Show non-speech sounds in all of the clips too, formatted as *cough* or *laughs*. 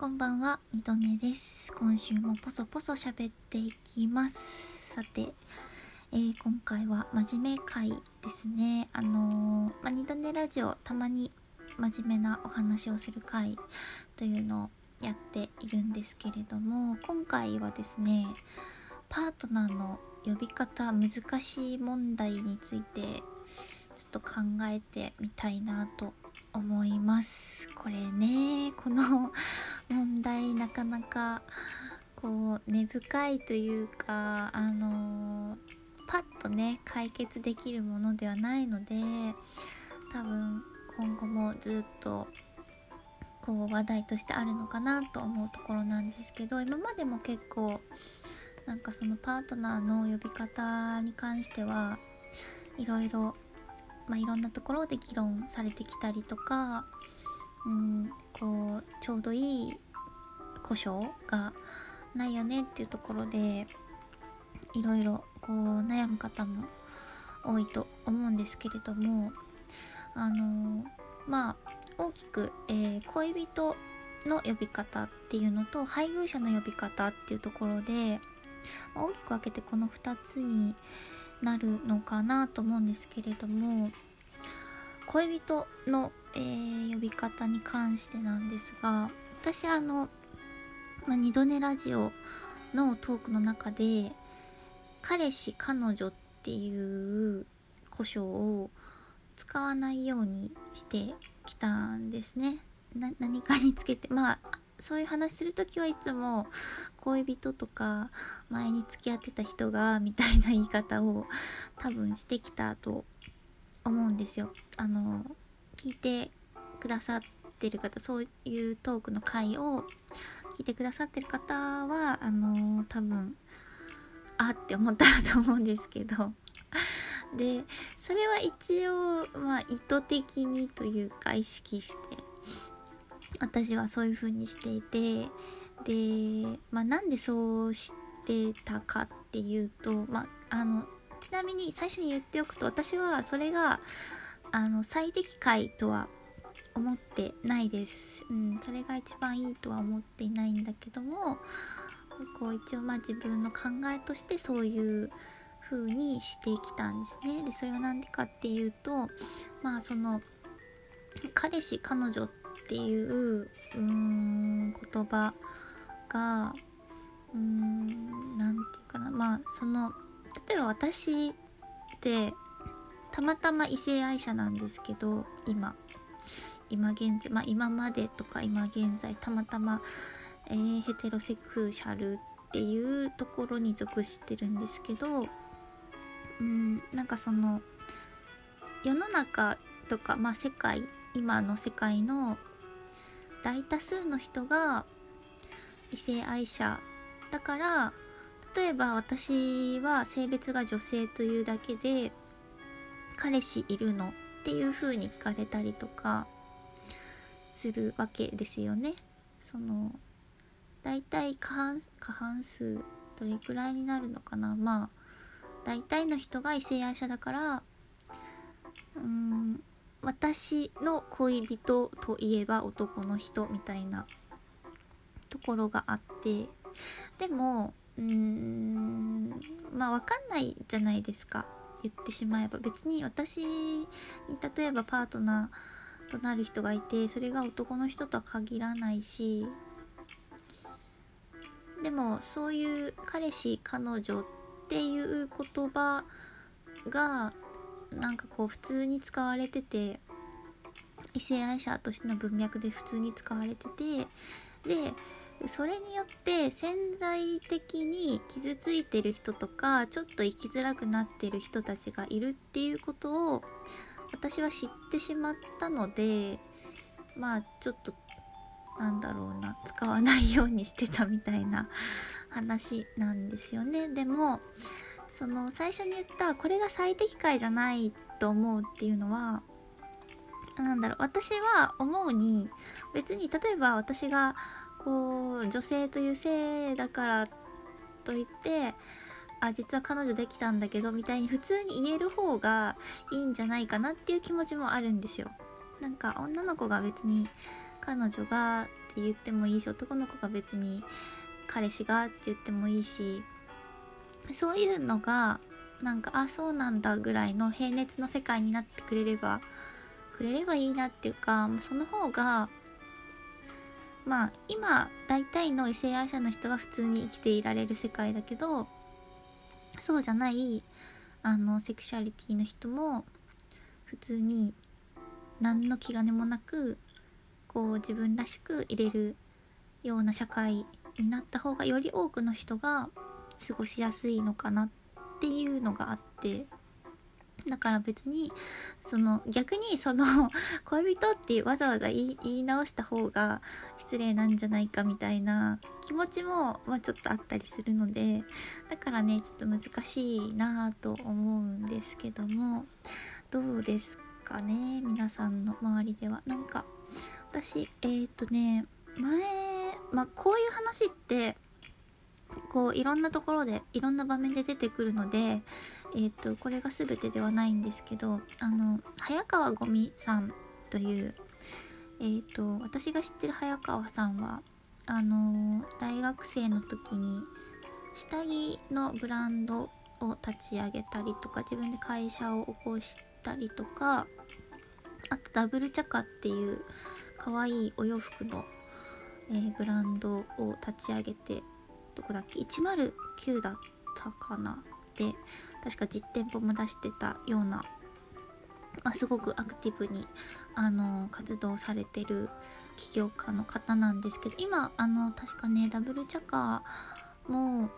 こんばんは、二度寝です。今週もポソポソ喋っていきます。さて、えー今回は真面目会ですね。あのーまあ、二度寝ラジオ、たまに真面目なお話をする会というのをやっているんですけれども、今回はですね、パートナーの呼び方難しい問題についてちょっと考えてみたいなと思います。これねこの *laughs* 問題なかなかこう根深いというかあのパッとね解決できるものではないので多分今後もずっとこう話題としてあるのかなと思うところなんですけど今までも結構なんかそのパートナーの呼び方に関してはいろいろまあ、いろんなところで議論されてきたりとか、うん、こうちょうどいい故障がないよねっていうところでいろいろこう悩む方も多いと思うんですけれどもあのまあ大きく、えー恋人の呼び方っていうのと配偶者の呼び方っていうところで大きく分けてこの2つになるのかなと思うんですけれども恋人の、えー呼び方に関してなんですが私あの、まあ、二度寝ラジオのトークの中で彼氏彼女っていう故障を使わないようにしてきたんですね。な *laughs* 何かにつけてまあそういう話する時はいつも恋人とか前に付き合ってた人がみたいな言い方を多分してきたと思うんですよ。あの聞いてくださってる方そういうトークの回を聞いてくださってる方はあの多分あって思ったらと思うんですけどでそれは一応まあ意図的にというか意識して私はそういう風にしていてで、まあ、なんでそうしてたかっていうと、まあ、あのちなみに最初に言っておくと私はそれがあの最適解とは思ってないです、うん、それが一番いいとは思っていないんだけどもこう一応まあ自分の考えとしてそういう風にしてきたんですね。でそれは何でかっていうとまあその彼氏彼女っていううん言葉がうーんなんていうかな。まあその例えば私ってたまたま異性愛者なんですけど今。今現在まあ今までとか今現在たまたま、えーヘテロセクシャルっていうところに属してるんですけどうんなんかその世の中とかまあ世界今の世界の大多数の人が異性愛者だから例えば私は性別が女性というだけで彼氏いるのっていう風に聞かれたりとかするわけですよね。その大体過半過半数どれくらいになるのかなまあ大体の人が異性愛者だからうん私の恋人といえば男の人みたいなところがあってでもうーんまあ分かんないじゃないですか。言ってしまえば。別に私に例えばパートナーとなる人がいてそれが男の人とは限らないしでもそういう彼氏彼女っていう言葉がなんかこう普通に使われてて異性愛者としての文脈で普通に使われててでそれによって潜在的に傷ついてる人とかちょっと生きづらくなってる人たちがいるっていうことを私は知ってしまったのでまあちょっとなんだろうな使わないようにしてたみたいな話なんですよね。でもその最初に言ったこれが最適解じゃないと思うっていうのはなんだろう私は思うに別に例えば私がこう女性という性だからといってあ実は彼女できたんだけどみたいに普通に言える方がいいんじゃないかなっていう気持ちもあるんですよ。なんか女の子が別に彼女がって言ってもいいし男の子が別に彼氏がって言ってもいいしそういうのがなんかあそうなんだぐらいの平熱の世界になってくれればくれればいいなっていうかその方がまあ今大体の異性愛者の人は普通に生きていられる世界だけどそうじゃないあのセクシュアリティの人も普通に何の気兼ねもなくこう自分らしく入れるような社会になった方がより多くの人が過ごしやすいのかなっていうのがあってだから別にその逆にその *laughs* 恋人ってわざわざ言い直した方が失礼なんじゃないかみたいな気持ちも、まあ、ちょっとあったりするのでだからねちょっと難しいなと思うんですけどもどうですかね皆さんの周りでは。なんか私えっ、とね前まあこういう話ってこういろんなところでいろんな場面で出てくるのでえ、ー、とこれが全てではないんですけどあの早川ゴミさんというえっ、ー、と私が知ってる早川さんはあの大学生の時に下着のブランドを立ち上げたりとか自分で会社を起こしたりとかあとダブルチャカっていう可愛いお洋服の、えー、ブランドを立ち上げてどこだっけ？109だったかな？で確か実店舗も出してたような、まあ、すごくアクティブにあの活動されてる起業家の方なんですけど今あの確かねダブルチャカーも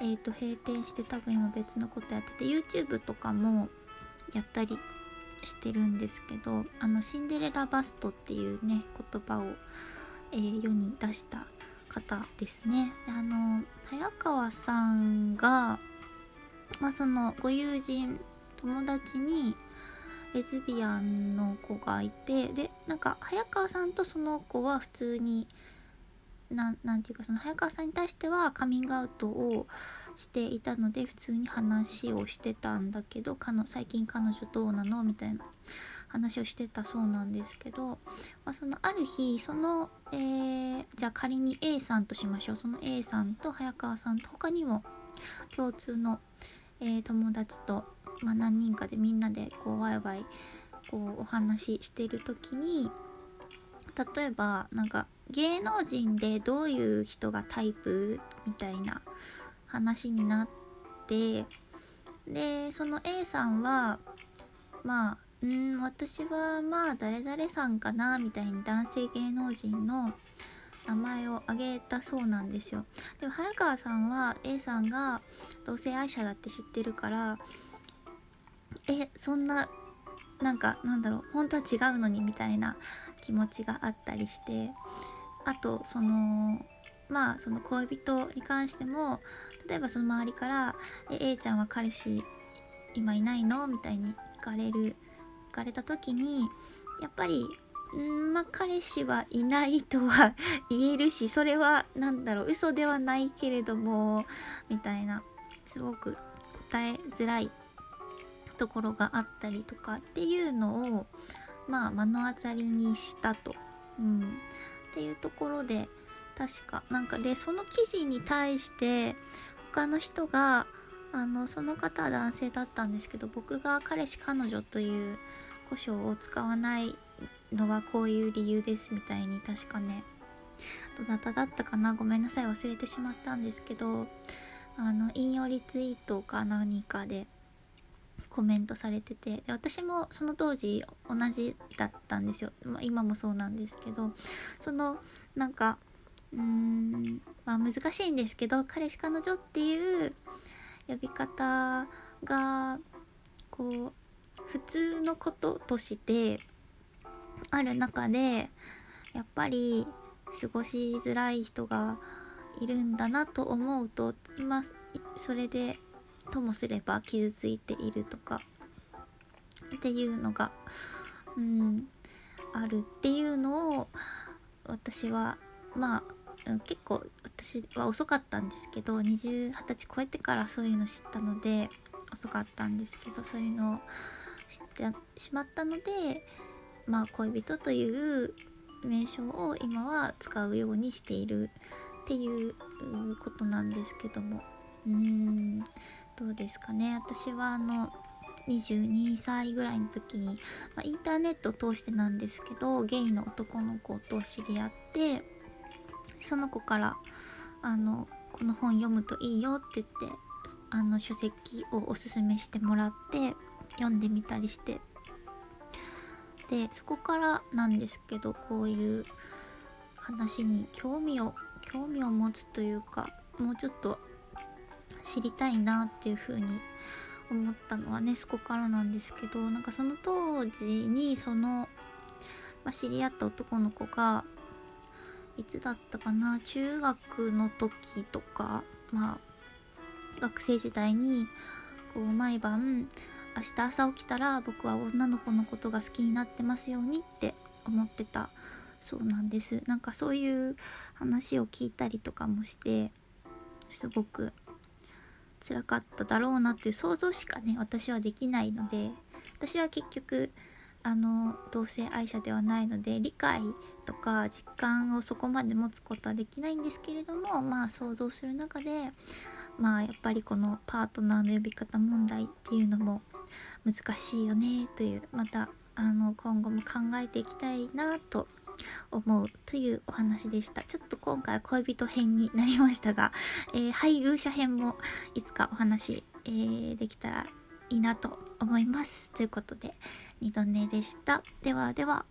えーと、閉店して多分今別のことやってて YouTube とかもやったりしてるんですけどあのシンデレラバストっていうね言葉を、えー、世に出した方ですね。あの早川さんが、まあ、そのご友人友達にレズビアンの子がいてでなんか早川さんとその子は普通にななんていうかその早川さんに対してはカミングアウトをしていたので普通に話をしてたんだけど最近彼女どうなの？みたいな話をしてたそうなんですけど、まあ、そのある日その、えー、じゃあ仮に A さんとしましょう。その A さんと早川さんと他にも共通の、えー、友達と、まあ、何人かでみんなでこうワイワイこうお話ししてる時に例えばなんか芸能人でどういう人がタイプみたいな話になってでその A さんはまあうん私はまあ誰々さんかなみたいに男性芸能人の名前を挙げたそうなんですよでも早川さんは A さんが同性愛者だって知ってるからえそんななんかなんだろう本当は違うのにみたいな気持ちがあったりしてあとそのまあその恋人に関しても例えばその周りから「え A ちゃんは彼氏今いないの?」みたいに聞かれる聞かれた時にやっぱりんまあ彼氏はいないとは *laughs* 言えるしそれは何だろう嘘ではないけれどもみたいなすごく答えづらいところがあったりとかっていうのをまあ目の当たりにしたと、うん、っていうところで確かなんかでその記事に対して他の人があのその方は男性だったんですけど僕が彼氏彼女という故障を使わないのはこういう理由ですみたいに確かねどなただったかなごめんなさい忘れてしまったんですけどあの引用リツイートか何かでコメントされててで私もその当時同じだったんですよ、まあ、今もそうなんですけどそのなんかうーんまあ難しいんですけど彼氏彼女っていう呼び方がこう普通のこととしてある中でやっぱり過ごしづらい人がいるんだなと思うとまあそれでともすれば傷ついているとかっていうのがうんあるっていうのを私はまあ結構私は遅かったんですけど20 20歳超えてからそういうの知ったので遅かったんですけどそういうのを知ってしまったのでまあ恋人という名称を今は使うようにしているっていうことなんですけども。うーんどうですかね。私はあの22歳ぐらいの時に、まあ、インターネットを通してなんですけどゲイの男の子と知り合ってその子からあのこの本読むといいよって言ってあの書籍をおすすめしてもらって読んでみたりして。でそこからなんですけどこういう話に興味を興味を持つというかもうちょっと知りたいなっていう風に思ったのはねそこからなんですけどなんかその当時にその、まあ、知り合った男の子がいつだったかな？中学の時とか。まあ学生時代にこう毎晩明日朝起きたら僕は女の子のことが好きになってますようにって思ってた。そうなんです。なんかそういう話を聞いたりとかもしてすごく辛かっただろうなっていう想像しかね私はできないので私は結局あの同性愛者ではないので理解とか実感をそこまで持つことはできないんですけれどもまあ想像する中でまあやっぱりこのパートナーの呼び方問題っていうのも難しいよねというまたあの今後も考えていきたいなと思うというお話でした。ちょっと今回は恋人編になりましたが、えー、配偶者編もいつかお話、えー、できたらいいなと思います。ということで二度寝でした。ではでは。